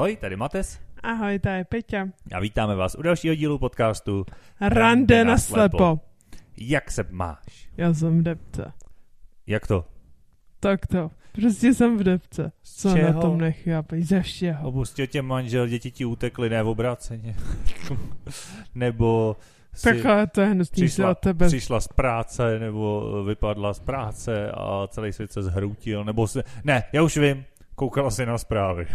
Ahoj, tady Mates. Ahoj, tady je Peťa. A vítáme vás u dalšího dílu podcastu Rande na slepo. Jak se máš? Já jsem v depce. Jak to? Tak to. Prostě jsem v depce. Z Co čeho? na tom nechápej? Ze všeho. Opustil tě manžel, děti ti utekly, ne v obráceně. nebo si Tak ale to je hnusný přišla, od tebe. přišla z práce, nebo vypadla z práce a celý svět se zhroutil, nebo se... Ne, já už vím, koukala si na zprávy.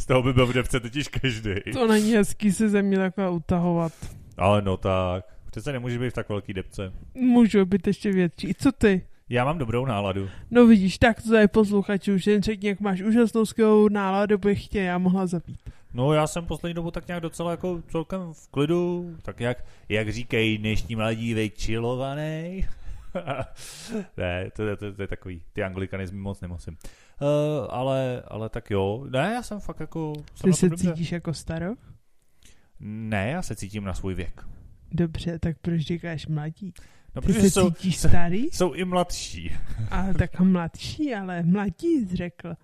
Z toho by byl v depce totiž každý. To není hezký se ze mě takhle utahovat. Ale no tak, přece nemůže být v tak velký depce. Můžu být ještě větší. Co ty? Já mám dobrou náladu. No vidíš, tak to je posluchači už jen řekni, jak máš úžasnou skvělou náladu, bych tě já mohla zabít. No já jsem poslední dobu tak nějak docela jako celkem v klidu, tak jak, jak říkají dnešní mladí vejčilovaný. ne, to, to, to, to, je takový, ty anglikanizmy moc nemusím. Uh, ale, ale tak jo, ne, já jsem fakt jako... Jsem Ty se dobře. cítíš jako starok? Ne, já se cítím na svůj věk. Dobře, tak proč říkáš mladí? No, Ty se jsou, cítíš starý? jsou i mladší. Ale tak mladší, ale mladí jsi řekl.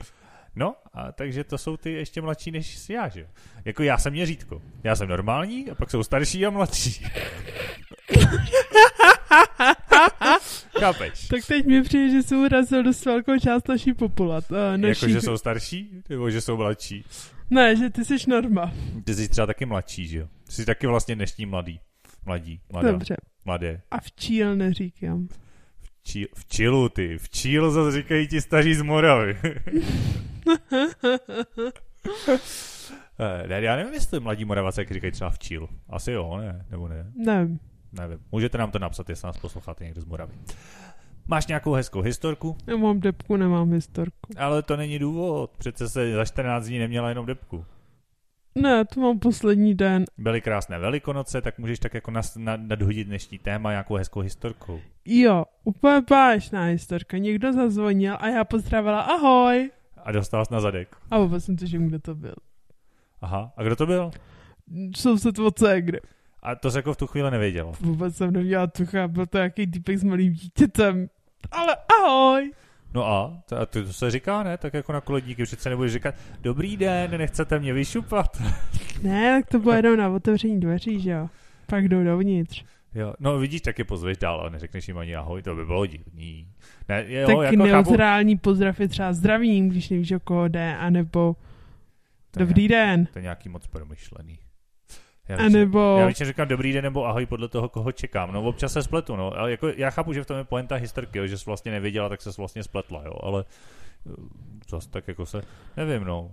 No, a takže to jsou ty ještě mladší než já, že jo? Jako já jsem měřítko. Já jsem normální a pak jsou starší a mladší. Chápeš? Tak teď mi přijde, že jsem urazil dost velkou část naší populace. Uh, naší... Jako, že jsou starší? Nebo že jsou mladší? Ne, že ty jsi norma. Ty jsi třeba taky mladší, že jo? Ty jsi taky vlastně dnešní mladý. Mladí, mladá, Dobře. mladé. A v číl neříkám. Či, v čilu ty, v číl zase říkají ti staří z Moravy. Eh, ne, já nevím, jestli mladí Moravaci jak říkají třeba v číl. Asi jo, ne, nebo ne, Nevím. Nevím. Můžete nám to napsat, jestli nás posloucháte někdo z Moravy. Máš nějakou hezkou historku? Já mám depku, nemám historku. Ale to není důvod, přece se za 14 dní neměla jenom depku. Ne, to mám poslední den. Byly krásné velikonoce, tak můžeš tak jako nas, nad, nadhodit dnešní téma nějakou hezkou historkou. Jo, úplně báječná historka. Někdo zazvonil a já pozdravila ahoj. A dostala jsi na zadek. A vůbec jsem tuším, kdo to byl. Aha, a kdo to byl? Soused od ségry. A to jsi jako v tu chvíli nevěděla. Vůbec jsem nevěděla tucha, byl to nějaký týpek s malým dítětem. Ale ahoj. No a, to, a to, to se říká, ne? Tak jako na koledníky přece nebudeš říkat, dobrý den, nechcete mě vyšupat. Ne, tak to bylo jenom na otevření dveří, že jo. Pak jdou dovnitř. Jo, no vidíš, tak je pozveš dál a neřekneš jim ani ahoj, to by bylo divný. Ne, jo, tak jako chápu, neutrální pozdrav je třeba zdravím, když nevíš, o koho jde, anebo to dobrý den, To je nějaký moc promyšlený. Já A nebo- Já většině říkám dobrý den nebo ahoj podle toho, koho čekám. No občas se spletu, no. Ale jako, já chápu, že v tom je poenta historky, jo, že jsi vlastně nevěděla, tak se vlastně spletla, jo. Ale eh, zas tak jako se, nevím, no.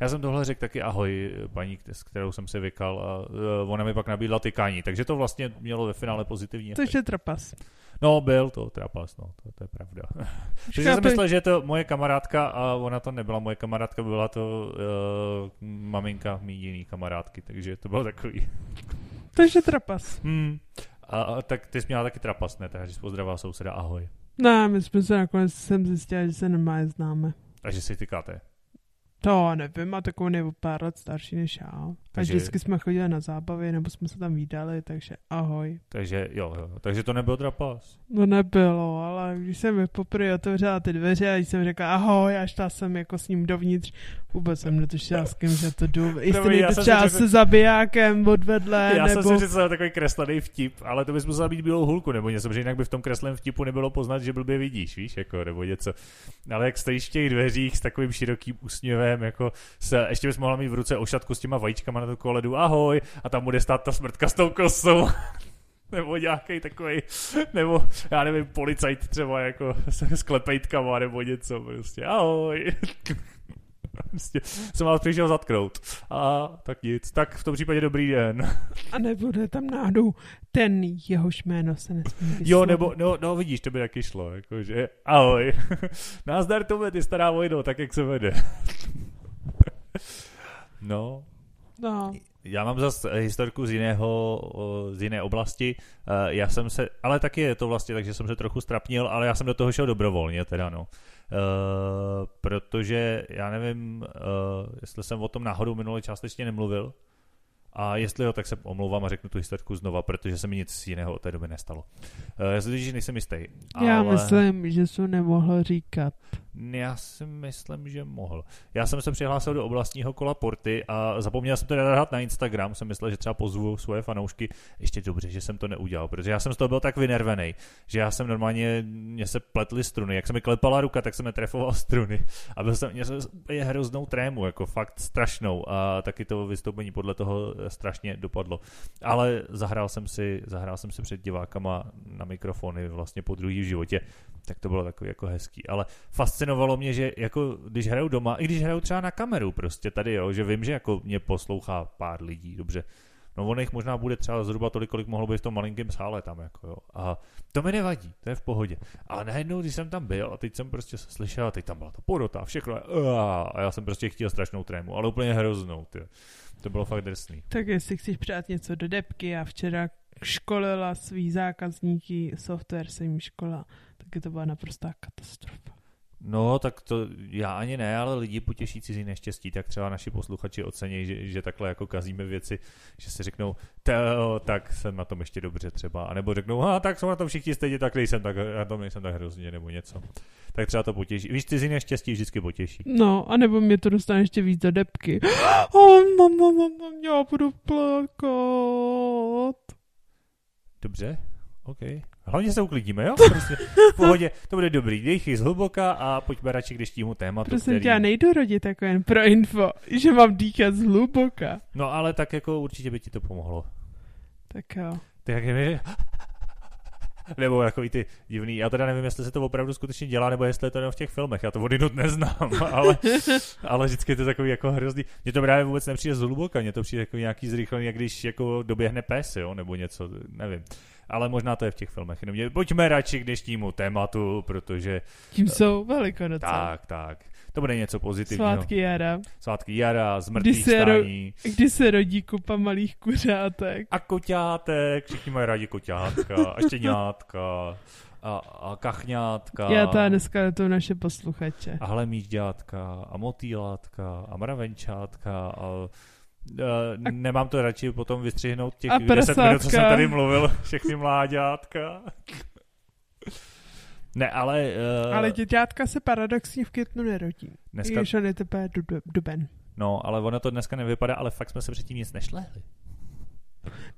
Já jsem tohle řekl taky ahoj paní, s kterou jsem se vykal a uh, ona mi pak nabídla tykání, takže to vlastně mělo ve finále pozitivní efekt. je trapas. No, byl to trapas, no, to, to je pravda. Takže jsem myslel, že je to moje kamarádka a ona to nebyla moje kamarádka, byla to uh, maminka mý jiný kamarádky, takže to bylo takový. Takže trapas. Hmm. A, a tak ty jsi měla taky trapas, ne? Takže jsi pozdravila souseda, ahoj. Ne, my jsme se nakonec jsem zjistila, že se nemá známe. Takže si tykáte. To nevím, a takový je o pár let starší než já. A Takže- vždycky jsme chodili na zábavy, nebo jsme se tam výdali, takže ahoj. Takže jo, jo. Takže to nebyl trapas. No nebylo, ale když jsem mi poprvé otevřela ty dveře a když jsem řekla ahoj a šla jsem jako s ním dovnitř, vůbec jsem netušila s kým, že to jdu. Jestli Dobrý, já nejde jsem třeba se zabijákem odvedle, Já nebo... jsem si říkal takový kreslený vtip, ale to bys musela být bílou hulku nebo něco, protože jinak by v tom kreslém vtipu nebylo poznat, že blbě vidíš, víš, jako, nebo něco. Ale jak stojíš v těch dveřích s takovým širokým úsměvem, jako se, ještě bys mohla mít v ruce ošatku s těma vajíčkama na tu koledu, ahoj, a tam bude stát ta smrtka s tou kosou. nebo nějaký takový, nebo já nevím, policajt třeba jako s, s klepejtkama nebo něco, prostě ahoj. prostě jsem vás přišel zatknout. A tak nic, tak v tom případě dobrý den. A nebude tam náhodou ten, jehož jméno se nesmí Jo, nebo, no, no vidíš, to by taky šlo, jakože, ahoj, nazdar tobě, ty stará vojno, tak jak se vede. No, No, já mám zase historku z jiného, z jiné oblasti, Eh, já jsem se, ale taky je to vlastně tak, že jsem se trochu strapnil, ale já jsem do toho šel dobrovolně teda, no. Uh, protože já nevím, uh, jestli jsem o tom náhodou minule částečně nemluvil, A jestli jo, tak se omlouvám a řeknu tu historku znova, protože se mi nic jiného od té doby nestalo. Uh, já si nejsem jistý. Já ale... myslím, že jsem nemohl říkat. Já si myslím, že mohl. Já jsem se přihlásil do oblastního kola Porty a zapomněl jsem to dát na Instagram. Jsem myslel, že třeba pozvu svoje fanoušky. Ještě dobře, že jsem to neudělal, protože já jsem z toho byl tak vynervený, že já jsem normálně, mě se pletly struny. Jak se mi klepala ruka, tak jsem mi trefoval struny. A byl jsem, měl jsem hroznou trému, jako fakt strašnou. A taky to vystoupení podle toho strašně dopadlo. Ale zahrál jsem si, zahrál jsem si před divákama na mikrofony vlastně po druhý v životě tak to bylo takový jako hezký. Ale fascinovalo mě, že jako když hraju doma, i když hraju třeba na kameru prostě tady, jo, že vím, že jako mě poslouchá pár lidí, dobře. No on jich možná bude třeba zhruba tolik, kolik mohlo být v tom malinkém sále tam, jako jo. A to mi nevadí, to je v pohodě. A najednou, když jsem tam byl a teď jsem prostě slyšel, a teď tam byla ta porota, všechno, a já jsem prostě chtěl strašnou trému, ale úplně hroznou, ty. To bylo fakt drsný. Tak jestli chceš přát něco do depky a včera školila svý zákazníky, software se jim škola, taky to byla naprostá katastrofa. No, tak to já ani ne, ale lidi potěší cizí neštěstí, tak třeba naši posluchači ocení, že, že takhle jako kazíme věci, že si řeknou, tak jsem na tom ještě dobře třeba, a nebo řeknou, a tak jsou na tom všichni stejně, tak nejsem tak, na tom nejsem tak hrozně, nebo něco. Tak třeba to potěší. Víš, cizí neštěstí vždycky potěší. No, a nebo mě to dostane ještě víc do depky. Oh, mama, mama, já budu plakat. Dobře, OK. Hlavně se uklidíme, jo? Prostě v pohodě, to bude dobrý. Dejchy zhluboka a pojďme radši k dnešnímu tématu. Prosím který... tě, já nejdu rodit jako jen pro info, že mám dýchat zhluboka. No ale tak jako určitě by ti to pomohlo. Tak jo. Tak jak nebo jako ty divný, já teda nevím, jestli se to opravdu skutečně dělá, nebo jestli je to jenom v těch filmech, já to odinut neznám, ale, ale vždycky je to takový jako hrozný. Mně to právě vůbec nepřijde zhluboka, mně to přijde jako nějaký zrychlený, jak když jako doběhne pes, jo, nebo něco, nevím ale možná to je v těch filmech. Jenom pojďme radši k dnešnímu tématu, protože... Tím jsou velikonoce. Tak, tak. To bude něco pozitivního. Svátky jara. Svátky jara, z mrtvých kdy se, stání. Ro- kdy se rodí kupa malých kuřátek. A koťátek, všichni mají rádi koťátka, a štěňátka, a, a kachňátka. Já to dneska to naše posluchače. A hlemížďátka, a motýlátka, a mravenčátka, a Uh, nemám to radši potom vystřihnout těch 10 minut, co jsem tady mluvil, všechny mláďátka. ne, ale... Uh, ale děťátka se paradoxně v květnu nerodí. Dneska... Když on je teprve duben. No, ale ono to dneska nevypadá, ale fakt jsme se předtím nic nešlehli.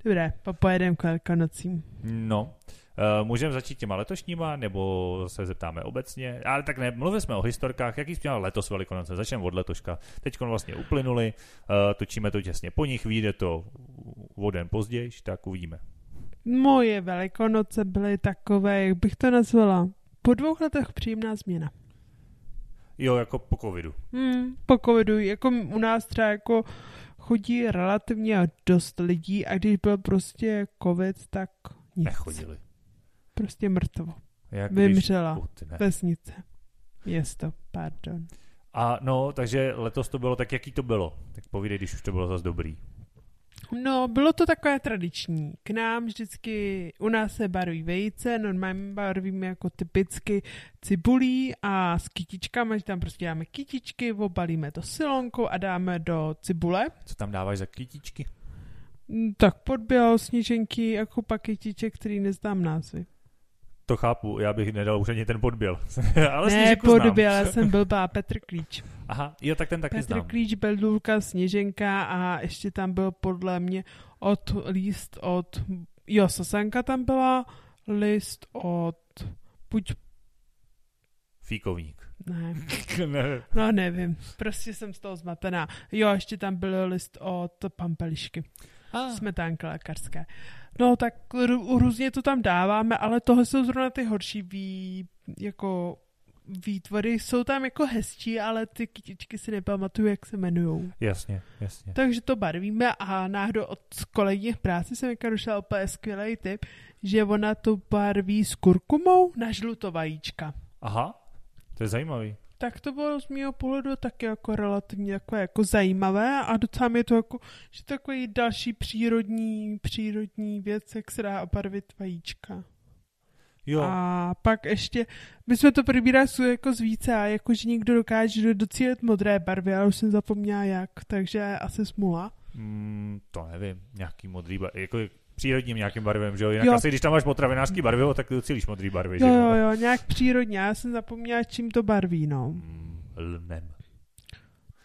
Dobré, pojedeme k Velikonocím. No, Uh, můžeme začít těma letošníma, nebo se zeptáme obecně. Ale tak ne, mluvili jsme o historkách, jaký jsme letos Velikonoce. Začneme od letoška. Teď vlastně uplynuli, uh, točíme to těsně po nich, vyjde to o den později, tak uvidíme. Moje Velikonoce byly takové, jak bych to nazvala, po dvou letech příjemná změna. Jo, jako po covidu. Hmm, po covidu, jako u nás třeba jako chodí relativně dost lidí a když byl prostě covid, tak nic. Nechodili. Prostě mrtvo. Jak Vymřela. Utne. Vesnice. Město, pardon. A no, takže letos to bylo tak, jaký to bylo? Tak povídej, když už to bylo zase dobrý. No, bylo to takové tradiční. K nám vždycky, u nás se barují vejce, normálně barvíme jako typicky cibulí a s kytičkami, že tam prostě dáme kytičky, obalíme to silonkou a dáme do cibule. Co tam dáváš za kytičky? Mm, tak podběl sníženky jako paketiček, který neznám názvy to chápu, já bych nedal už ani ten podběl. Ale ne, podběl, já jsem byl bá Petr Klíč. Aha, jo, tak ten taky Petr znám. Petr Klíč, Beldulka, Sněženka a ještě tam byl podle mě od list od, jo, Sasanka tam byla, list od, buď Fíkovník. Ne. ne. No nevím, prostě jsem z toho zmatená. Jo, ještě tam byl list od Pampelišky. Ah. Smetánka lékařské. No tak různě to tam dáváme, ale tohle jsou zrovna ty horší vý, jako výtvory. Jsou tam jako hezčí, ale ty kytičky si nepamatuju, jak se jmenují. Jasně, jasně. Takže to barvíme a náhodou od kolegyně v práci jsem jako došla úplně skvělý tip, že ona to barví s kurkumou na žluto vajíčka. Aha, to je zajímavý tak to bylo z mého pohledu taky jako relativně jako, jako zajímavé a docela mi to jako, že takový další přírodní, přírodní věc, jak se dá obarvit vajíčka. Jo. A pak ještě, my jsme to probírali jako z více a že někdo dokáže docílit modré barvy, ale už jsem zapomněla jak, takže asi smula. Mm, to nevím, nějaký modrý barvy, jako přírodním nějakým barvem, že jo? Jinak jo. asi, když tam máš potravinářský barvy, tak docílíš modrý barvy, jo, že jo? Jo, nějak přírodně, já jsem zapomněla, čím to barví, no. Mm, lnem.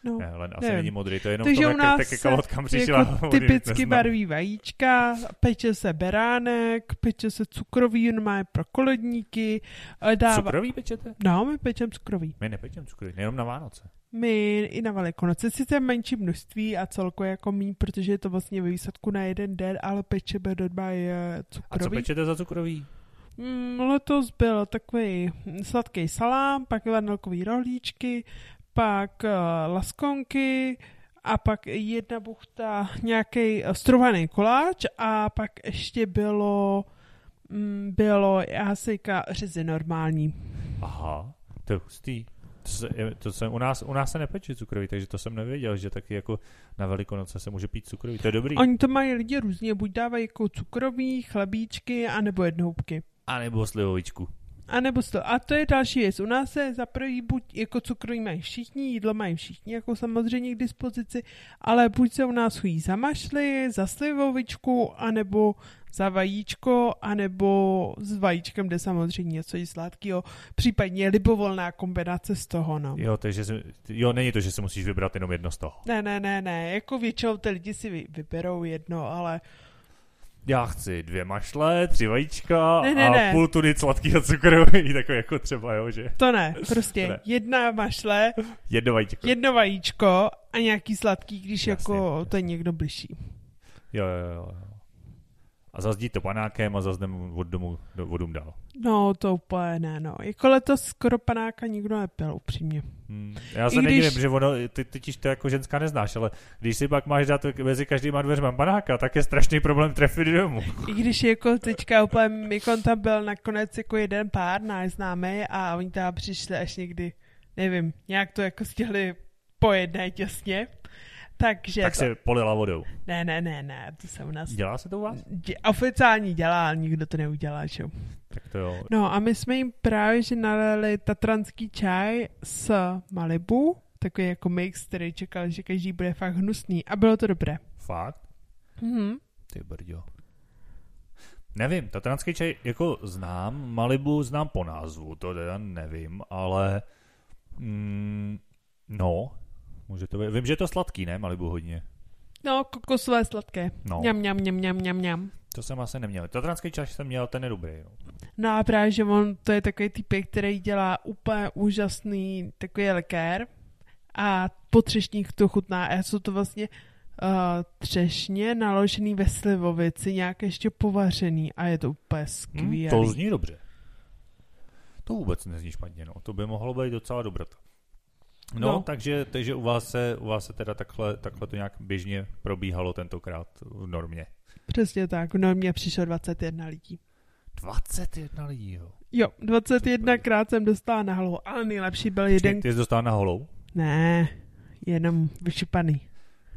No, ne, len asi nevím. není modrý, to je jenom Takže to, u nás jak, jak přišla. Jako typicky barví vajíčka, peče se beránek, peče se cukrový, on má pro koledníky. Dává... Cukrový pečete? No, my pečem cukrový. My nepečem cukrový, nejenom na Vánoce. My i na Velikonoce, sice menší množství a celko jako mý, protože je to vlastně ve výsledku na jeden den, ale pečeme doma je cukrový. A co pečete za cukrový? Mm, letos byl takový sladký salám, pak vanilkový rohlíčky, pak uh, laskonky a pak jedna buchta nějaký uh, strovaný koláč a pak ještě bylo mm, bylo jasejka řezy normální. Aha, to je hustý. To, se, to jsem, u, nás, u nás se nepeče cukroví, takže to jsem nevěděl, že taky jako na Velikonoce se může pít cukroví. To je dobrý. Oni to mají lidi různě, buď dávají jako cukroví, chlebíčky, anebo jednohubky. A nebo slivovičku. A nebo to. A to je další věc. U nás se za prvý buď jako cukroví mají všichni, jídlo mají všichni, jako samozřejmě k dispozici, ale buď se u nás chují za mašly, za slivovičku, anebo za vajíčko, anebo s vajíčkem, kde samozřejmě něco sladkého, případně libovolná kombinace z toho, no. Jo, takže jo, není to, že si musíš vybrat jenom jedno z toho. Ne, ne, ne, ne, jako většinou ty lidi si vyberou jedno, ale já chci dvě mašle, tři vajíčka ne, ne, a ne. půl tuny sladkého cukroví, takové jako třeba, jo, že? To ne, prostě to ne. jedna mašle, jedno vajíčko. jedno vajíčko a nějaký sladký, když jasně, jako to je někdo bližší. Jo, jo, jo. A zazdí to panákem a zazdem od domu, do, vodům dál. No, to úplně ne, no. Jako letos skoro panáka nikdo nepil, upřímně. Hmm. Já se když... nedivím, že ono, ty totiž to jako ženská neznáš, ale když si pak máš dát mezi každýma dveřma panáka, tak je strašný problém trefit domů. I když jako teďka úplně Mikon tam byl nakonec jako jeden pár náš známý a oni tam přišli až někdy, nevím, nějak to jako stihli pojednat těsně. Takže tak to... se polila vodou. Ne, ne, ne, ne, to se u nás... Dělá se to u vás? Dě... Oficiální dělá, ale nikdo to neudělá, že Tak to jo. No a my jsme jim právě, že nalili tatranský čaj s Malibu, takový jako mix, který čekal, že každý bude fakt hnusný a bylo to dobré. Fakt? Mhm. Ty brďo. Nevím, tatranský čaj jako znám, Malibu znám po názvu, to teda nevím, ale mm, no, Může to být. Vím, že je to sladký, ne? Malibu hodně. No, kokosové sladké. No. Mňam, mňam, mňam, mňam, mňam, mňam. To jsem asi neměl. Tatranský čaj jsem měl, ten je dobrý. No. no a právě, že on to je takový typ, který dělá úplně úžasný takový likér a po třešních to chutná. A jsou to vlastně uh, třešně naložený ve slivovici, nějak ještě povařený a je to úplně skvělý. Hmm, to zní dobře. To vůbec nezní špatně, no. To by mohlo být docela dobrota. No, no. Takže, takže u, vás se, u vás se teda takhle, takhle to nějak běžně probíhalo tentokrát v normě. Přesně tak, v normě přišlo 21 lidí. 21 lidí, jo? Jo, 21 krát jsem dostala na holou, ale nejlepší byl jeden... Ty jsi dostala na holou? Ne, jenom vyšupaný.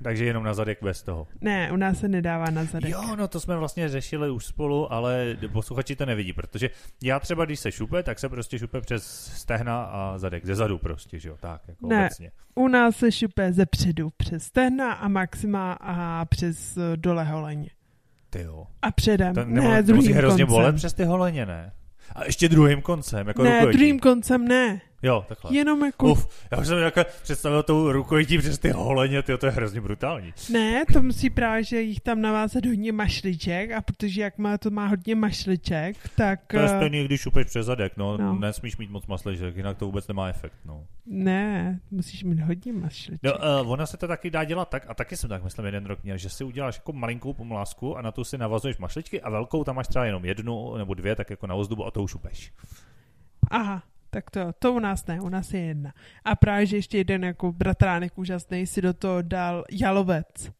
Takže jenom na zadek bez toho. Ne, u nás se nedává na zadek. Jo, no to jsme vlastně řešili už spolu, ale posluchači to nevidí, protože já třeba, když se šupe, tak se prostě šupe přes stehna a zadek, ze zadu prostě, že jo, tak jako ne, obecně. u nás se šupe ze předu přes stehna a maxima a přes eh, dole holeně. Ty jo. A předem, to, nebo, ne, druhým musí hrozně bolet přes ty holeně, ne? A ještě druhým koncem, jako Ne, druhým koncem ne. Jo, takhle. Jenom jako... Uf, já už jsem jako představil tou rukojití přes ty holeně, tyjo, to je hrozně brutální. Ne, to musí právě, že jich tam navázat hodně mašliček a protože jak má to má hodně mašliček, tak... To je eh, stejný, když šupeš přes zadek, no, no. nesmíš mít moc mašliček, jinak to vůbec nemá efekt, no. Ne, musíš mít hodně mašliček. No, uh, ona se to taky dá dělat tak, a taky jsem tak myslím jeden rok měl, že si uděláš jako malinkou pomlásku a na tu si navazuješ mašličky a velkou tam máš třeba jenom jednu nebo dvě, tak jako na ozdobu a to už šupeš. Aha, tak to, to u nás ne, u nás je jedna. A právě, že ještě jeden jako bratránek úžasný si do toho dal jalovec.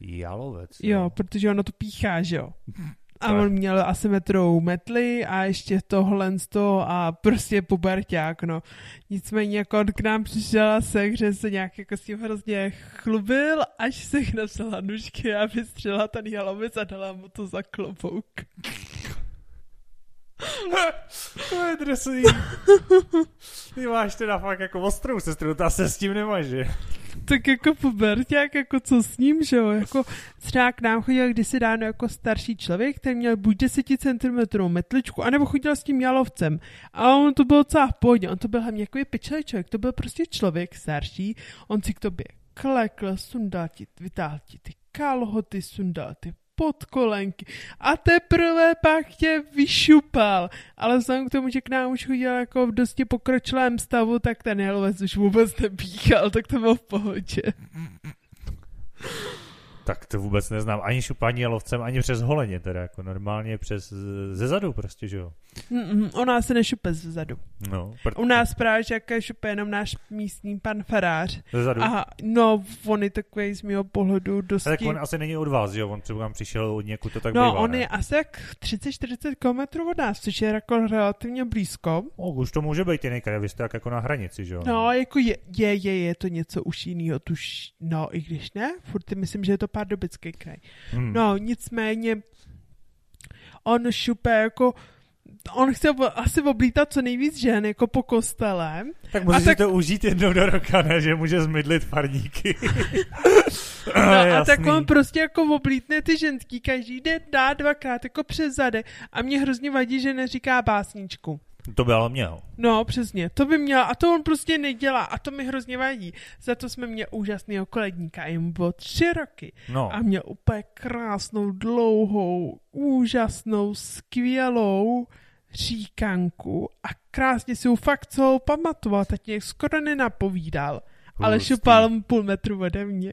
Jalovec? Jo, jo protože ono to píchá, že jo. A on měl asymetrou metly a ještě tohle z toho a prostě puberták, no. Nicméně jako on k nám přišel a se, že se nějak jako s tím hrozně chlubil, až se napsala nůžky a vystřela ten jalovec a dala mu to za klobouk. To je drsný. Ty máš teda fakt jako ostrou sestru, ta se s tím nemaže. tak jako puberták, jako co s ním, že jo, jako třeba k nám chodil kdysi dáno jako starší člověk, který měl buď 10 cm metličku, anebo chodil s tím jalovcem. A on to byl docela v pohodě, on to byl hlavně jako pečelý člověk, to byl prostě člověk starší, on si k tobě klekl, sundal ti, vytáhl ti ty kalhoty, sundal ty podkolenky a teprve pak tě vyšupal. Ale vzhledem k tomu, že k nám už chodil jako v dosti pokročilém stavu, tak ten jelovec už vůbec nepíchal, tak to bylo v pohodě. Tak to vůbec neznám. Ani šupání lovcem, ani přes holeně, teda jako normálně přes ze zadu prostě, že jo. Mm-mm, u nás se nešupe ze zadu. No, pr- u nás právě, že jaké šupe jenom náš místní pan farář. Ze zadu? A no, on je takový z mého pohledu dosti... Tak on asi není od vás, že jo? On třeba přišel od někud, to tak No, bývá, on ne? je asi jak 30-40 km od nás, což je jako relativně blízko. O, už to může být jiný kraj, vy jste jak jako na hranici, že jo? No, jako je, je, je, je to něco už jiného, tuž, no, i když ne, furt myslím, že je to pardubický kraj. Hmm. No, nicméně, on šupe jako on chce asi oblítat co nejvíc žen, jako po kostele. Tak musíš tak... to užít jednou do roka, ne? Že může zmydlit farníky. no a tak on prostě jako oblítne ty ženský každý den, dá dvakrát jako přes zade. A mě hrozně vadí, že neříká básničku. To by ale měl. No, přesně. To by měl. A to on prostě nedělá. A to mi hrozně vadí. Za to jsme měli úžasného koledníka. Jemu bylo tři roky. No. A měl úplně krásnou, dlouhou, úžasnou, skvělou říkanku. A krásně si ho fakt celou pamatoval. Tak mě skoro nenapovídal. Hustý. Ale šupal mu půl metru ode mě.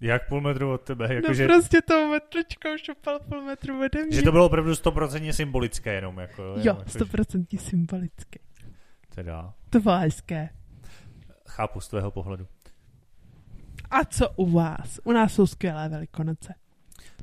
Jak půl metru od tebe? Jako no že... prostě tou metličkou šupal půl metru ode mě. Že to bylo opravdu stoprocentně symbolické jenom. Jako, jo, stoprocentně jako, symbolické. Teda. To bylo hezké. Chápu z tvého pohledu. A co u vás? U nás jsou skvělé velikonoce.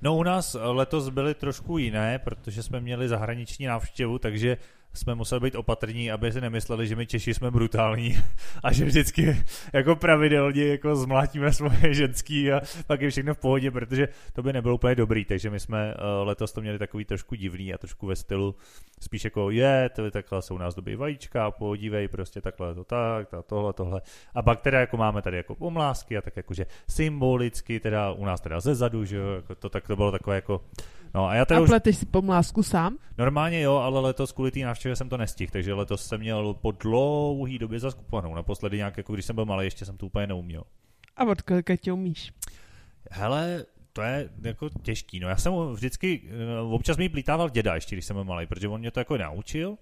No u nás letos byly trošku jiné, protože jsme měli zahraniční návštěvu, takže jsme museli být opatrní, aby si nemysleli, že my Češi jsme brutální a že vždycky jako pravidelně jako zmlátíme svoje ženský a pak je všechno v pohodě, protože to by nebylo úplně dobrý, takže my jsme uh, letos to měli takový trošku divný a trošku ve stylu spíš jako je, to takhle jsou u nás dobrý vajíčka, podívej, prostě takhle to tak, ta, tohle, tohle. A pak teda jako máme tady jako pomlásky a tak jakože symbolicky, teda u nás teda ze zadu, že jo, jako to, tak to bylo takové jako No a já teda a pleteš už... si pomlásku sám? Normálně jo, ale letos kvůli té návštěvě jsem to nestihl, takže letos jsem měl po dlouhý době zaskupanou. Naposledy nějak, jako když jsem byl malý, ještě jsem to úplně neuměl. A od kolika tě umíš? Hele, to je jako těžký. No já jsem vždycky, eh, občas mi plítával děda ještě, když jsem byl malý, protože on mě to jako naučil.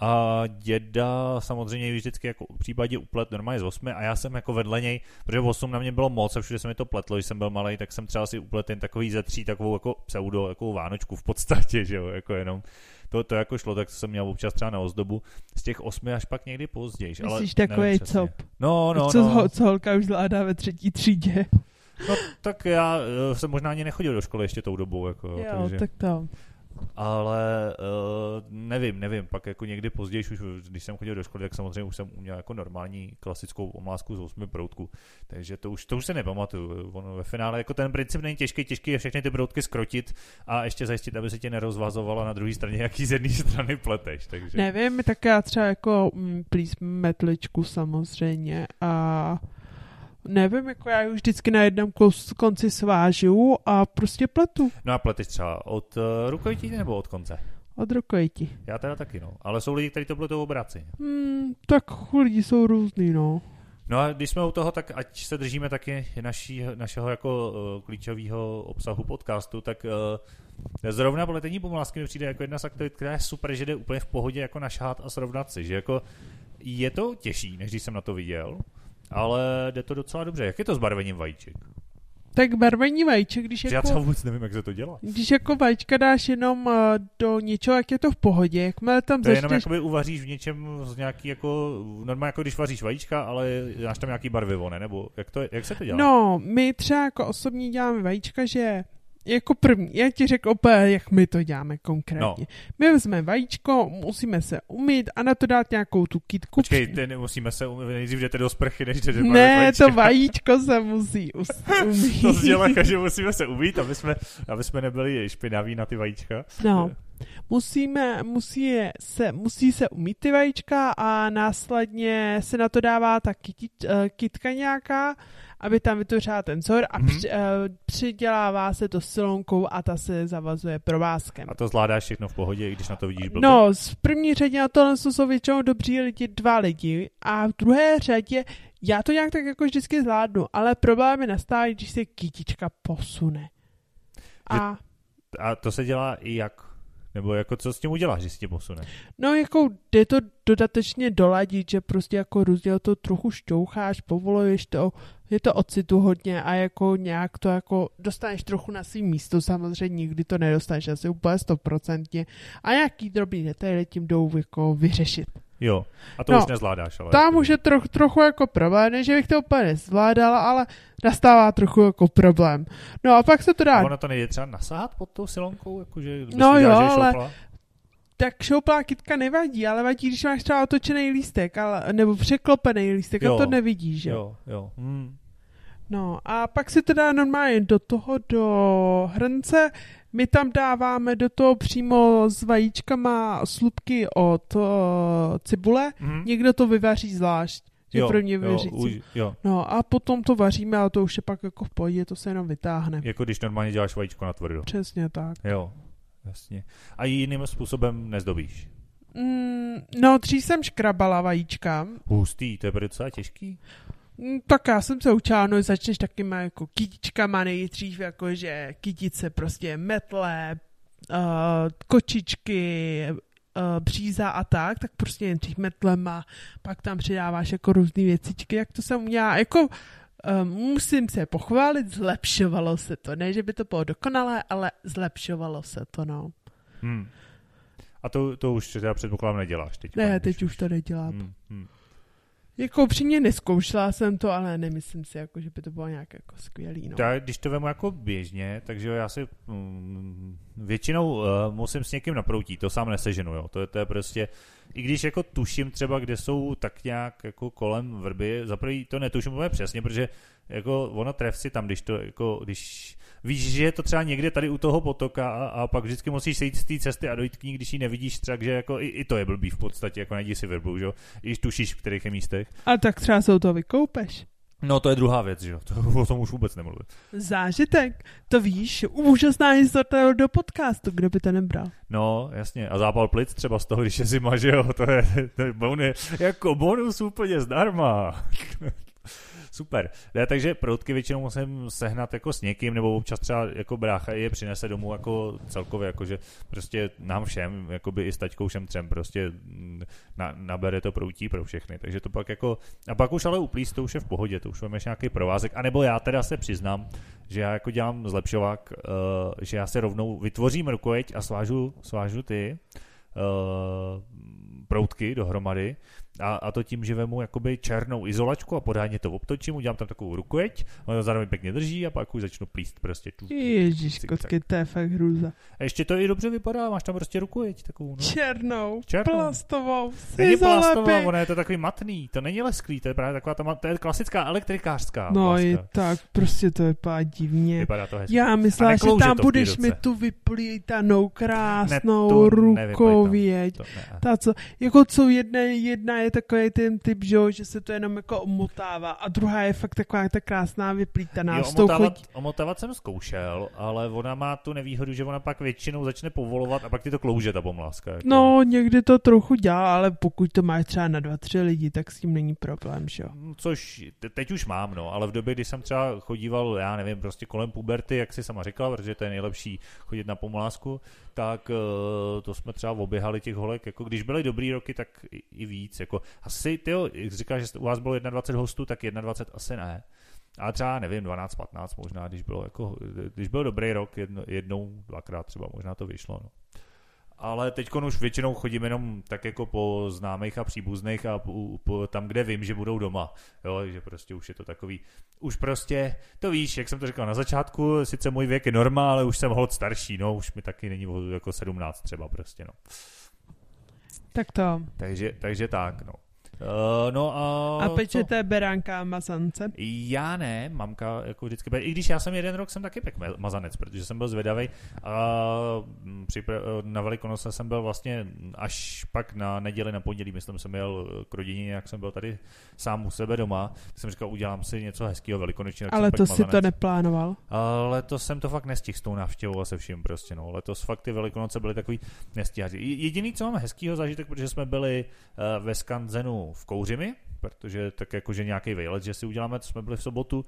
A děda samozřejmě vždycky jako v případě uplet normálně z 8 a já jsem jako vedle něj, protože 8 na mě bylo moc a všude se mi to pletlo, když jsem byl malý, tak jsem třeba si uplet jen takový ze tří takovou jako pseudo, jako vánočku v podstatě, že jo, jako jenom to, to jako šlo, tak to jsem měl občas třeba na ozdobu z těch osmi až pak někdy později. Myslíš takový cop? No, no, co, no. Co holka už zvládá ve třetí třídě. No tak já uh, jsem možná ani nechodil do školy ještě tou dobou. Jako, jo, takže... tak to ale uh, nevím, nevím, pak jako někdy později, už když jsem chodil do školy, tak samozřejmě už jsem uměl jako normální klasickou omlásku z osmi proutku, takže to už, to už se nepamatuju. Ono ve finále jako ten princip není těžký, těžký je všechny ty proutky skrotit a ještě zajistit, aby se tě nerozvazovala na druhé straně, jaký z jedné strany pleteš. Takže... Nevím, tak já třeba jako mm, plís metličku samozřejmě a Nevím, jako já už vždycky na jednom konci svážu a prostě pletu. No a pleteš třeba od uh, rukojití nebo od konce? Od rukojití. Já teda taky, no. Ale jsou lidi, kteří to pletou obráci. Hmm, tak lidi jsou různý, no. No a když jsme u toho, tak ať se držíme taky naší, našeho jako uh, klíčového obsahu podcastu, tak uh, zrovna pletení pomlásky mi přijde jako jedna z aktivit, která je super, že jde úplně v pohodě jako našát a srovnat si, že jako je to těžší, než když jsem na to viděl, ale jde to docela dobře. Jak je to s barvením vajíček? Tak barvení vajíček, když jako... Já třeba vůbec nevím, jak se to dělá. Když jako vajíčka dáš jenom uh, do něčeho, jak je to v pohodě, jakmile tam to začneš... je jenom jakoby uvaříš v něčem z nějaký jako, normálně jako když vaříš vajíčka, ale dáš tam nějaký barvivo, ne? Nebo jak, to, jak se to dělá? No, my třeba jako osobně děláme vajíčka, že jako první, já ti řekl opět, jak my to děláme konkrétně. No. My vezmeme vajíčko, musíme se umít a na to dát nějakou tu kitku. Počkej, ty musíme se umít, nejdřív jdete do sprchy, než jdete Ne, vajíčka. to vajíčko se musí umít. to sdělá, že musíme se umít, aby jsme, aby jsme nebyli špinaví na ty vajíčka. No. Musíme, musí se, musí se umít ty vajíčka a následně se na to dává ta kytit, uh, kytka nějaká, aby tam vytvořila ten vzor a mm-hmm. při, uh, přidělává se to silonkou a ta se zavazuje provázkem. A to zvládáš všechno v pohodě, i když na to vidíš blbě? No, v první řadě na tohle jsou většinou dobří lidi, dva lidi a v druhé řadě já to nějak tak jako vždycky zvládnu, ale problémy nastávají, když se kytička posune. A... a to se dělá i jak? Nebo jako co s tím uděláš, že si tě posune? No jako jde to dodatečně doladit, že prostě jako různě to trochu šťoucháš, povoluješ to, je to ocitu hodně a jako nějak to jako dostaneš trochu na svým místo, samozřejmě nikdy to nedostaneš asi úplně stoprocentně a nějaký drobný detaily tím jdou jako vyřešit. Jo, a to no, už nezvládáš, ale... Tam už je troch, trochu jako problém, ne, že bych to úplně nezvládala, ale nastává trochu jako problém. No a pak se to dá... A ono to nejde třeba nasáhat pod tou silonkou, jakože... No jo, ale... Tak šouplá kytka nevadí, ale vadí, když máš třeba otočený lístek, ale, nebo překlopený lístek jo, a to nevidíš, že? Jo, jo. Hmm. No a pak si to dá normálně do toho, do hrnce, my tam dáváme do toho přímo s vajíčkama slupky od uh, cibule, mm-hmm. někdo to vyvaří zvlášť. Jo, první jo, už, jo. No a potom to vaříme a to už je pak jako v pohodě, to se jenom vytáhne. Jako když normálně děláš vajíčko na tvrdo. Přesně tak. Jo, jasně. A jiným způsobem nezdobíš? Mm, no, dřív jsem škrabala vajíčka. Hustý, to je docela těžký. Mm, tak já jsem se učila, no začneš takýma jako kytičkama nejdřív, jakože kytice prostě metle, uh, kočičky, uh, bříza a tak, tak prostě jen nejdřív metlema, pak tam přidáváš jako různé věcičky, jak to jsem uměla, jako um, musím se pochválit, zlepšovalo se to, ne, že by to bylo dokonalé, ale zlepšovalo se to, no. Hmm. A to, to už teda předpokládám neděláš teď. Ne, teď už to nedělám. Hmm, hmm. Jako upřímně neskoušela jsem to, ale nemyslím si, jako, že by to bylo nějak jako skvělý. No. Tak, když to vemu jako běžně, takže já si mm, většinou uh, musím s někým naproutit, to sám neseženu, jo. To, je, to je prostě, i když jako tuším třeba, kde jsou tak nějak jako kolem vrby, za to netuším úplně přesně, protože jako ono tref si tam, když to jako, když víš, že je to třeba někde tady u toho potoka a, a pak vždycky musíš sejít z té cesty a dojít k ní, když ji nevidíš třeba, že jako i, i to je blbý v podstatě, jako najdi si vrbu, že jo, když tušíš, v kterých je místech. A tak třeba se to vykoupeš. No to je druhá věc, že jo, to, o tom už vůbec nemluvím. Zážitek, to víš, úžasná historie do podcastu, kdo by to nebral. No, jasně, a zápal plic třeba z toho, když je zima, že jo, to je, to je bonus, jako bonus úplně zdarma. Super. Ne, takže proutky většinou musím sehnat jako s někým, nebo občas třeba jako brácha je přinese domů jako celkově, jakože prostě nám všem, jakoby i s taťkou všem třem prostě na, nabere to proutí pro všechny. Takže to pak jako, a pak už ale uplíst, to už je v pohodě, to už máme nějaký provázek, anebo já teda se přiznám, že já jako dělám zlepšovák, uh, že já se rovnou vytvořím rukojeť a svážu, svážu ty uh, proutky dohromady a, a to tím, že vemu jakoby černou izolačku a podání to obtočím, udělám tam takovou rukojeť, ono to zároveň pěkně drží a pak už začnu plíst prostě. Tu, Ježíš, kotky, to je fakt hrůza. A ještě to i dobře vypadá, máš tam prostě rukojeť takovou. No. Černou, Černou, plastovou, Není plastová, ono je to takový matný, to není lesklý, to je právě taková ta, to je klasická elektrikářská. No i tak, prostě to vypadá divně. Vypadá to hezky. Já myslím, že tam budeš mi tu vyplítanou krásnou ne, rukověť. Ta, co, jako co jedna, jedna je takový ten typ, že, že se to jenom jako omotává a druhá je fakt taková ta krásná vyplítaná. Jo, omotávat, chodí... omotávat jsem zkoušel, ale ona má tu nevýhodu, že ona pak většinou začne povolovat a pak ty to klouže ta pomláska. Jako. No, někdy to trochu dělá, ale pokud to máš třeba na dva, tři lidi, tak s tím není problém, že jo. Mm, což teď už mám, no, ale v době, kdy jsem třeba chodíval, já nevím, prostě kolem puberty, jak si sama říkala, protože to je nejlepší chodit na pomlásku, tak uh, to jsme třeba oběhali těch holek, jako když byly dobrý roky, tak i, víc, jako asi, ty jak říkáš, že u vás bylo 21 hostů, tak 21 asi ne. Ale třeba, nevím, 12, 15 možná, když bylo, jako, když byl dobrý rok, jedno, jednou, dvakrát třeba možná to vyšlo. No. Ale teď už většinou chodím jenom tak jako po známých a příbuzných a po, po, tam, kde vím, že budou doma. Jo, že prostě už je to takový, už prostě, to víš, jak jsem to říkal na začátku, sice můj věk je norma, ale už jsem hod starší, no, už mi taky není jako 17 třeba prostě, no. Tak to. Takže, takže tak, no. Uh, no a... A pečete co? beránka a mazance? Já ne, mamka jako vždycky, i když já jsem jeden rok jsem taky pek mazanec, protože jsem byl zvědavý a mm, na Velikonoce jsem byl vlastně až pak na neděli, na pondělí, myslím, jsem jel k rodině, jak jsem byl tady sám u sebe doma, tak jsem říkal, udělám si něco hezkého velikonočního. Ale to si to neplánoval? A letos jsem to fakt nestihl s tou návštěvou a se vším prostě, no. Letos fakt ty velikonoce byly takový nestíhací. Jediný, co máme hezkýho zážitek, protože jsme byli uh, ve Skanzenu v Kouřimi, protože tak jakože nějaký vejlet, že si uděláme, to jsme byli v sobotu,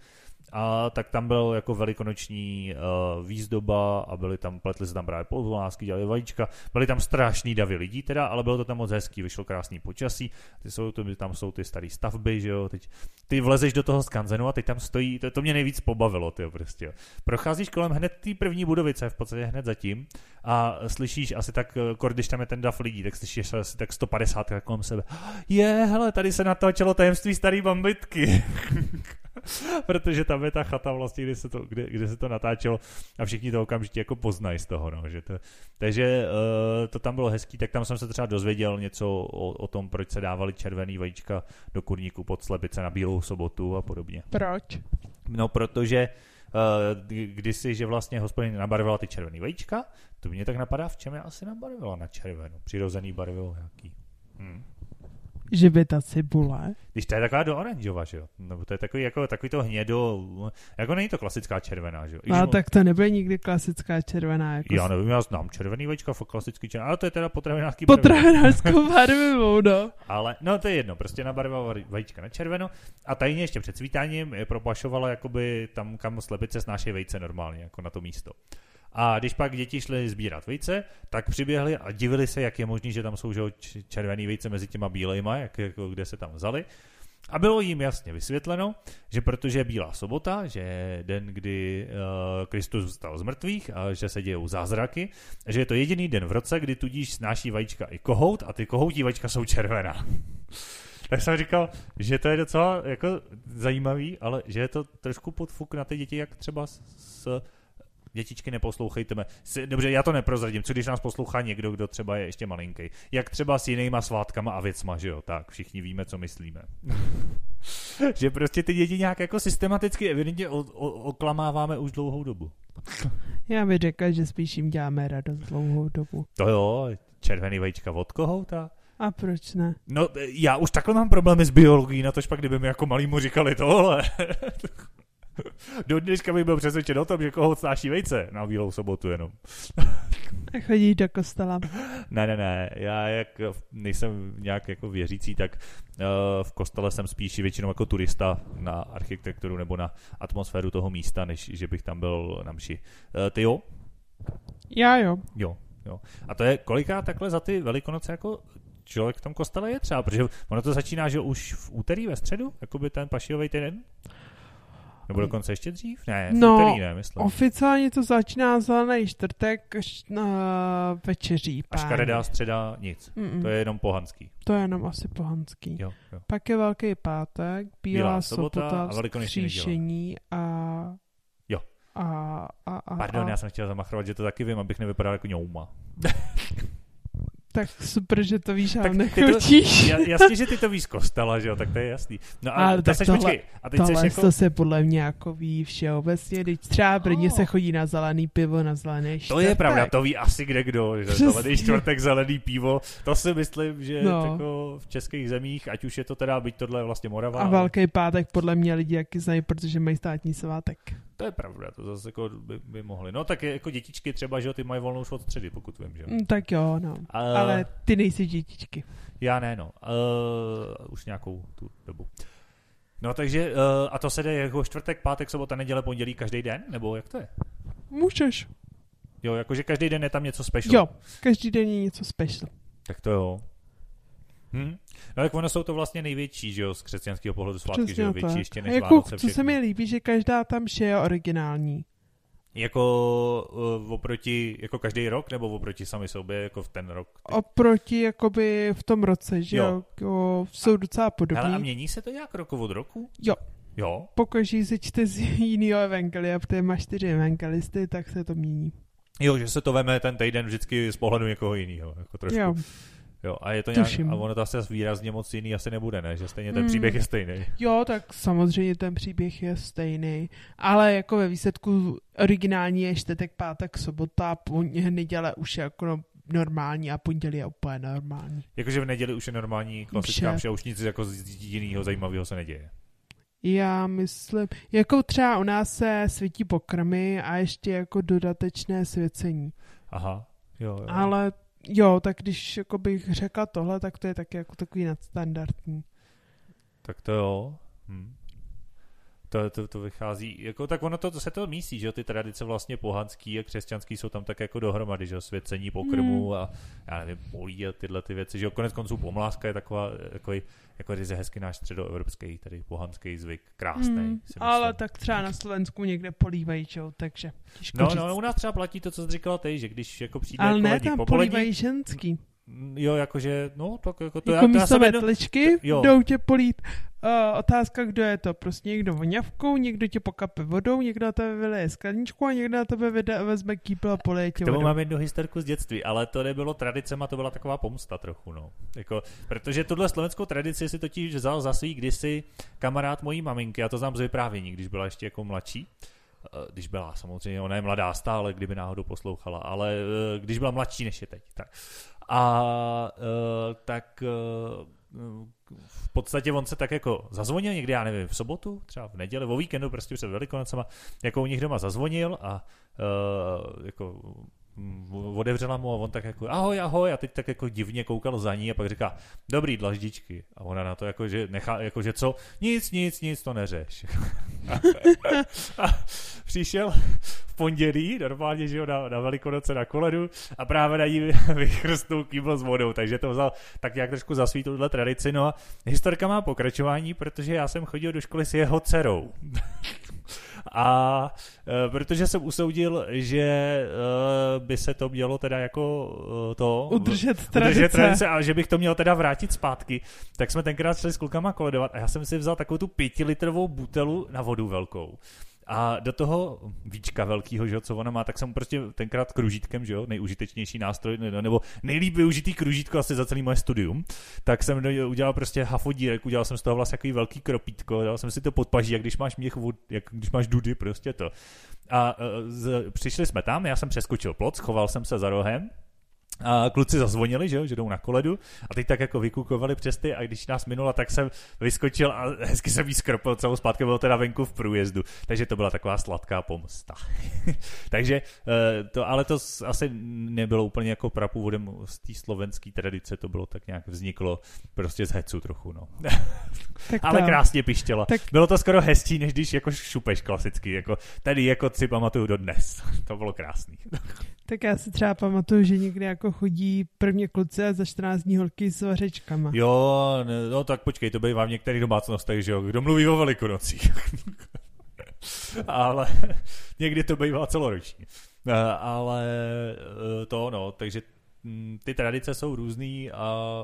a tak tam byl jako velikonoční uh, výzdoba a byli tam, pletli se tam právě podvolásky, dělali vajíčka, byli tam strašný davy lidí teda, ale bylo to tam moc hezký, vyšlo krásný počasí, ty jsou, to, tam jsou ty staré stavby, že jo, teď ty vlezeš do toho skanzenu a teď tam stojí, to, to mě nejvíc pobavilo, ty prostě. Jo. Procházíš kolem hned té první budovice, v podstatě hned zatím a slyšíš asi tak, eh, když tam je ten dav lidí, tak slyšíš asi tak 150 kolem sebe. Je, hele, tady se natáčelo tajemství starý bambitky. protože tam je ta chata vlastně, kde se to, kde, kde se to natáčelo a všichni to okamžitě jako poznají z toho, no, že to, takže uh, to tam bylo hezký, tak tam jsem se třeba dozvěděl něco o, o tom, proč se dávali červený vajíčka do kurníku pod slepice na bílou sobotu a podobně. Proč? No, protože uh, kdysi, že vlastně hospodin nabarvila ty červený vajíčka, to mě tak napadá, v čem je asi nabarvila na červenou. Přirozený barvivo nějaký. Hmm že by ta cibule. Když to je taková do oranžova, že jo? Nebo to je takový, jako, takový to hnědo, jako není to klasická červená, že jo? No, tak to nebude nikdy klasická červená. Jako já nevím, já znám červený vajíčka, klasický červený, ale to je teda potravinářský Potravinářskou barvivou, no. ale, no to je jedno, prostě nabarvila vajíčka na červeno a tajně ještě před svítáním je propašovala jakoby tam, kam slepice snáší vejce normálně, jako na to místo. A když pak děti šly sbírat vejce, tak přiběhli a divili se, jak je možné, že tam jsou že, červený vejce mezi těma bílejma, jak, jako, kde se tam vzali. A bylo jim jasně vysvětleno, že protože je Bílá sobota, že je den, kdy uh, Kristus vstal z mrtvých a že se dějou zázraky, že je to jediný den v roce, kdy tudíž snáší vajíčka i kohout a ty kohoutí vajíčka jsou červená. tak jsem říkal, že to je docela jako zajímavý, ale že je to trošku podfuk na ty děti, jak třeba s, s dětičky, neposlouchejte mě. Dobře, já to neprozradím, co když nás poslouchá někdo, kdo třeba je ještě malinký. Jak třeba s jinýma svátkama a věcma, že jo, tak všichni víme, co myslíme. že prostě ty děti nějak jako systematicky evidentně o, o, oklamáváme už dlouhou dobu. Já bych řekl, že spíš jim děláme radost dlouhou dobu. To jo, červený vajíčka od kohouta. A proč ne? No, já už takhle mám problémy s biologií, na tož pak, kdyby mi jako malýmu říkali tohle. Do dneška bych byl přesvědčen o tom, že koho snáší vejce na Bílou sobotu jenom. Chodí do kostela. Ne, ne, ne. Já jak nejsem nějak jako věřící, tak uh, v kostele jsem spíš většinou jako turista na architekturu nebo na atmosféru toho místa, než že bych tam byl na mši. Uh, ty jo? Já jo. Jo, jo. A to je koliká takhle za ty velikonoce jako člověk v tom kostele je třeba, protože ono to začíná, že už v úterý ve středu, jako by ten pašiový týden? Nebo dokonce ještě dřív? Ne, no, úterý ne, myslím. oficiálně to začíná zelený čtvrtek až na večeří. Až karedá středa nic. Mm-mm. To je jenom pohanský. To je jenom asi pohanský. Jo, jo. Pak je Velký pátek, Bílá, Bílá sobota, sobota a Velikonoční a Jo. A, a, a, Pardon, a... já jsem chtěl zamachrovat, že to taky vím, abych nevypadal jako ňouma. Tak super, že to víš, ale nechutíš. To, jasně, že ty to víš z kostela, že jo, tak to je jasný. No a, a tak seš, tohle, počkej, a teď tohle jako... to se podle mě jako ví všeobecně, když třeba v Brně oh. se chodí na zelený pivo, na zelený čtvrtek. To je pravda, to ví asi kde kdo, že zelený čtvrtek, zelený pivo, to si myslím, že no. jako v českých zemích, ať už je to teda, byť tohle je vlastně Morava. A velký pátek podle mě lidi jaký znají, protože mají státní svátek. To je pravda, to zase jako by, by mohli. No tak je, jako dětičky třeba, že jo, ty mají volnou už od středy, pokud vím, že jo. Mm, tak jo, no. Uh, Ale ty nejsi dětičky. Já ne, no. Uh, už nějakou tu dobu. No takže, uh, a to se jde jako čtvrtek, pátek, sobota, neděle, pondělí, každý den? Nebo jak to je? Můžeš. Jo, jakože každý den je tam něco special. Jo, každý den je něco special. Tak to jo. Hm? No tak ono jsou to vlastně největší, že jo, z křesťanského pohledu svátky, Přesně že jo, větší ještě než jako, Vánoce Co se mi líbí, že každá tam vše je originální. Jako uh, oproti, jako každý rok, nebo oproti sami sobě, jako v ten rok? Ty? Oproti, jakoby v tom roce, že jo, jo jsou docela podobné. Ale a mění se to nějak roku od roku? Jo. Jo? Pokud si čte z jiného evangelia, protože má čtyři evangelisty, tak se to mění. Jo, že se to veme ten týden vždycky z pohledu někoho jiného, jako trošku. Jo. Jo, a je to nějak, a ono to asi výrazně moc jiný asi nebude, ne? Že stejně ten hmm. příběh je stejný. Jo, tak samozřejmě ten příběh je stejný, ale jako ve výsledku originální je čtvrtek, pátek, sobota, neděle už je jako no, normální a pondělí je úplně normální. Jakože v neděli už je normální klasická vše, už nic jako z jiného zajímavého se neděje. Já myslím, jako třeba u nás se svítí pokrmy a ještě jako dodatečné svěcení. Aha, jo, jo. Ale jo, tak když jako bych řekla tohle, tak to je taky jako takový nadstandardní. Tak to jo. Hm to, to, to vychází, jako tak ono to, to se to mísí, že ty tradice vlastně pohanský a křesťanský jsou tam tak jako dohromady, že svěcení pokrmu hmm. a já nevím, polí a tyhle ty věci, že konec konců pomláska je taková, jako, jako ryze hezky náš středoevropský, tedy pohanský zvyk, krásný. Hmm. Ale tak třeba na Slovensku někde polívají, čo, takže No, říct. no, u nás třeba platí to, co jsi říkala ty, že když jako přijde Ale jako ne, tam polívají ženský. Jo, jakože, no, tak jako to... Jako já, místo metličky jedno... jdou tě polít. Uh, otázka, kdo je to? Prostě někdo voňavkou, někdo tě pokape vodou, někdo na tebe vyleje skleničku a někdo na tebe vyde, vezme kýpl a poleje tě K tomu vodou. mám jednu historku z dětství, ale to nebylo tradicema, to byla taková pomsta trochu, no. Jako, protože tuhle slovenskou tradici si totiž vzal za svý kdysi kamarád mojí maminky, a to znám z vyprávění, když byla ještě jako mladší eh, když byla samozřejmě, ona je mladá stále, kdyby náhodou poslouchala, ale eh, když byla mladší než je teď. Tak. A uh, tak uh, v podstatě on se tak jako zazvonil někdy, já nevím, v sobotu, třeba v neděli, o víkendu, prostě před Velikonocema, jako u nich doma zazvonil a uh, jako otevřela mu a on tak jako ahoj, ahoj a teď tak jako divně koukal za ní a pak říká dobrý dlaždičky a ona na to jako, že nechá, jako, že co, nic, nic, nic, to neřeš. a, přišel v pondělí, normálně, že jo, na, na velikonoce na koledu a právě na ní vychrstnul kýbl s vodou, takže to vzal tak nějak trošku za tuhle tradici, no a historka má pokračování, protože já jsem chodil do školy s jeho dcerou. A e, protože jsem usoudil, že e, by se to mělo teda jako e, to... Udržet tradice. Udržet tradice a že bych to měl teda vrátit zpátky, tak jsme tenkrát šli s klukama koledovat a já jsem si vzal takovou tu pětilitrovou butelu na vodu velkou. A do toho víčka velkýho, že jo, co ona má, tak jsem prostě tenkrát kružítkem, že jo, nejužitečnější nástroj, nebo nejlíp využitý kružítko asi za celý moje studium, tak jsem udělal prostě hafodírek, udělal jsem z toho vlastně takový velký kropítko, dal jsem si to pod paží, jak když máš měch, jak když máš dudy, prostě to. A e, z, přišli jsme tam, já jsem přeskočil plot, schoval jsem se za rohem, a kluci zazvonili, že, jo, že jdou na koledu a teď tak jako vykukovali přes ty a když nás minula, tak jsem vyskočil a hezky jsem jí skropil celou zpátky, bylo teda venku v průjezdu, takže to byla taková sladká pomsta. takže eh, to, ale to asi nebylo úplně jako prapůvodem z té slovenské tradice, to bylo tak nějak vzniklo prostě z hecu trochu, no. ale krásně pištěla. Tak... Bylo to skoro hezčí, než když jako šupeš klasicky, jako tady jako si pamatuju do dnes. to bylo krásný. Tak já si třeba pamatuju, že někdy jako chodí prvně kluci a za 14 dní holky s vařečkama. Jo, no tak počkej, to bývá v některých domácnostech, že jo, kdo mluví o velikonocích. ale někdy to bývá celoroční. Eh, ale eh, to no, takže hm, ty tradice jsou různý a,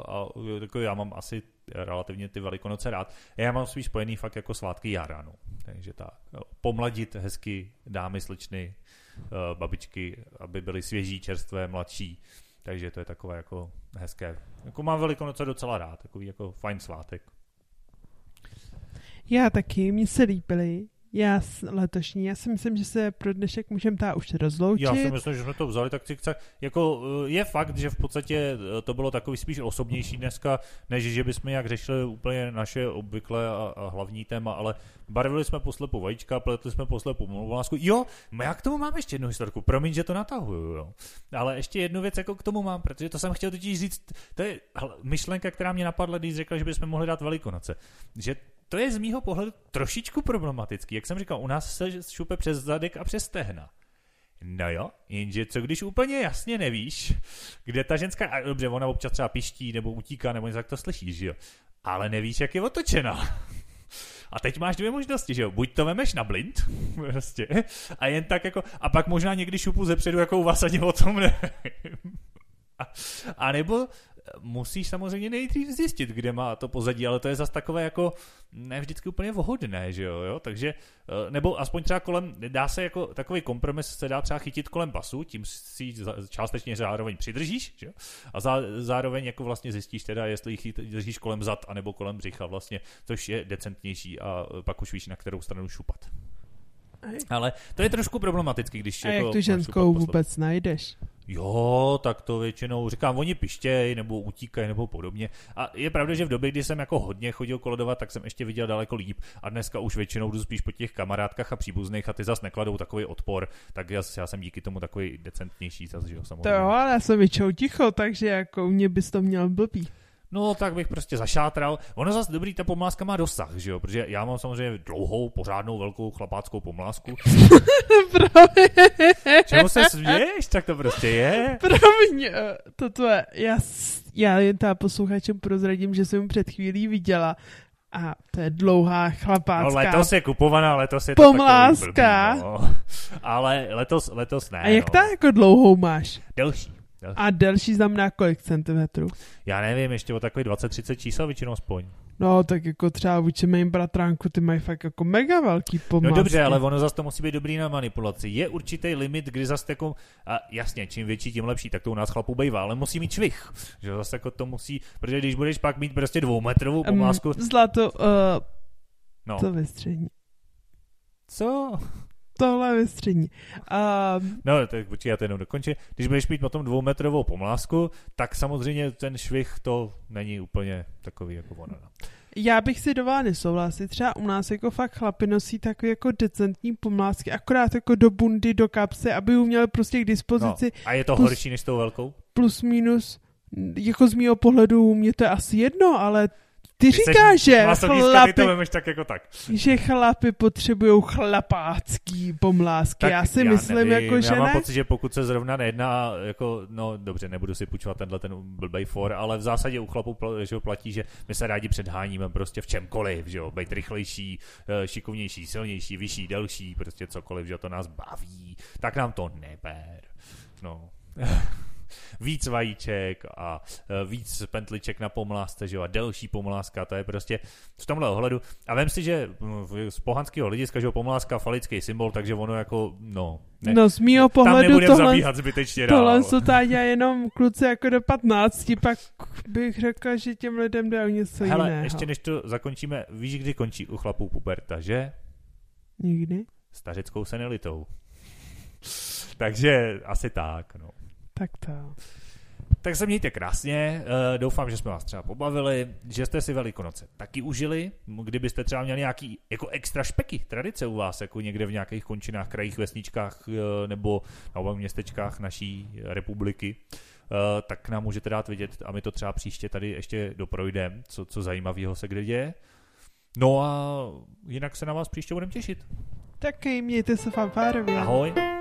a jako já mám asi relativně ty velikonoce rád. Já mám spíš spojený fakt jako svátky jara, no. Takže tak, pomladit hezky dámy, slečny, Eh, babičky, aby byly svěží, čerstvé, mladší. Takže to je takové jako hezké. Jako mám Velikonoce docela rád, takový jako fajn svátek. Já taky, mi se líbily. Já letošní, já si myslím, že se pro dnešek můžeme ta už rozloučit. Já si myslím, že jsme to vzali tak cik Jako eh, je fakt, že v podstatě eh, to bylo takový spíš osobnější dneska, než že bychom jak řešili úplně naše obvyklé a, a hlavní téma, ale barvili jsme poslepu vajíčka, pletli jsme poslepu mluvlásku. Jo, já k tomu mám ještě jednu historku, promiň, že to natahuju, jo. Ale ještě jednu věc jako k tomu mám, protože to jsem chtěl totiž říct, to je myšlenka, která mě napadla, když řekla, že bychom mohli dát velikonoce. Že to je z mýho pohledu trošičku problematický. Jak jsem říkal, u nás se šupe přes zadek a přes stehna. No jo, jenže co když úplně jasně nevíš, kde ta ženská, a dobře, ona občas třeba piští nebo utíká, nebo něco tak to slyšíš, že jo, ale nevíš, jak je otočena. A teď máš dvě možnosti, že jo, buď to vemeš na blind, prostě, a jen tak jako, a pak možná někdy šupu zepředu, jako u vás ani o tom ne. A, a nebo musíš samozřejmě nejdřív zjistit, kde má to pozadí, ale to je zase takové jako ne vždycky úplně vhodné, že jo, jo? takže eh, nebo aspoň třeba kolem, dá se jako takový kompromis se dá třeba chytit kolem pasu, tím si částečně zároveň přidržíš, že jo? a zá, zároveň jako vlastně zjistíš teda, jestli ji držíš kolem zad anebo kolem břicha vlastně, což je decentnější a pak už víš, na kterou stranu šupat. Ale to je trošku problematický, když... A jako jak tu ženskou vůbec najdeš? Jo, tak to většinou říkám, oni pištějí nebo utíkají nebo podobně. A je pravda, že v době, kdy jsem jako hodně chodil kolodovat, tak jsem ještě viděl daleko líp. A dneska už většinou jdu spíš po těch kamarádkách a příbuzných a ty zas nekladou takový odpor, tak já, já jsem díky tomu takový decentnější zas, že jo, samozřejmě. To jo, ale já jsem většinou ticho, takže jako u mě bys to měl blbý. No, tak bych prostě zašátral. Ono zase dobrý, ta pomláska má dosah, že jo? Protože já mám samozřejmě dlouhou, pořádnou, velkou chlapáckou pomlásku. Čemu se směješ? Tak to prostě je. Promiň, eh, toto je, já, já jen ta posluchačem prozradím, že jsem před chvílí viděla a to je dlouhá chlapácká. No letos je kupovaná, letos je to Pomláska. Blbý, no. Ale letos, letos ne. A jak no. ta jako dlouhou máš? Delší. A delší znamená kolik centimetrů? Já nevím, ještě o takový 20-30 čísel většinou aspoň. No, tak jako třeba vůči mým bratránku, ty mají fakt jako mega velký pomásky. No dobře, ale ono zase to musí být dobrý na manipulaci. Je určitý limit, kdy zase jako, a jasně, čím větší, tím lepší, tak to u nás chlapů bývá, ale musí mít švih. Že zase jako to musí, protože když budeš pak mít prostě dvoumetrovou pomásku. Um, zlato, uh, no. to vystření. Co? Tohle střední. Um, no, tak počkej, já to jenom dokončím. Když budeš mít potom dvoumetrovou pomlásku, tak samozřejmě ten švih to není úplně takový jako ono. No. Já bych si dovolila nesouhlasit. Třeba u nás jako fakt chlapi nosí takové jako decentní pomlásky, akorát jako do bundy, do kapsy, aby ju měli prostě k dispozici. No, a je to plus, horší než tou velkou? Plus minus. Jako z mýho pohledu mě to je asi jedno, ale ty, říkáš, že chlapi, ty to tak jako tak. že chlapi potřebují chlapácký pomlásky. Tak já si já myslím, nevím, jako, že Já mám ne? pocit, že pokud se zrovna nejedná, jako, no dobře, nebudu si půjčovat tenhle ten blbej for, ale v zásadě u chlapů že platí, že my se rádi předháníme prostě v čemkoliv, že jo, být rychlejší, eh, šikovnější, silnější, vyšší, delší, prostě cokoliv, že to nás baví, tak nám to neber. No. víc vajíček a e, víc pentliček na pomlásce, že jo, a delší pomláska, to je prostě v tomhle ohledu. A vem si, že z pohanského hlediska, že jo, pomláska falický symbol, takže ono jako, no, ne, no z mýho pohledu tohle, zabíhat zbytečně tohle jsou tady jenom kluci jako do 15, pak bych řekla, že těm lidem jde o něco Hele, jiného. ještě než to zakončíme, víš, kdy končí u chlapů puberta, že? Nikdy. Stařickou senilitou. Takže asi tak, no. Tak to. Tak se mějte krásně, uh, doufám, že jsme vás třeba pobavili, že jste si Velikonoce taky užili, kdybyste třeba měli nějaký jako extra špeky, tradice u vás, jako někde v nějakých končinách, krajích, vesničkách uh, nebo na městečkách naší republiky, uh, tak nám můžete dát vidět a my to třeba příště tady ještě doprojdeme, co, co zajímavého se kde děje. No a jinak se na vás příště budeme těšit. Taky mějte se fanfárově. Ahoj.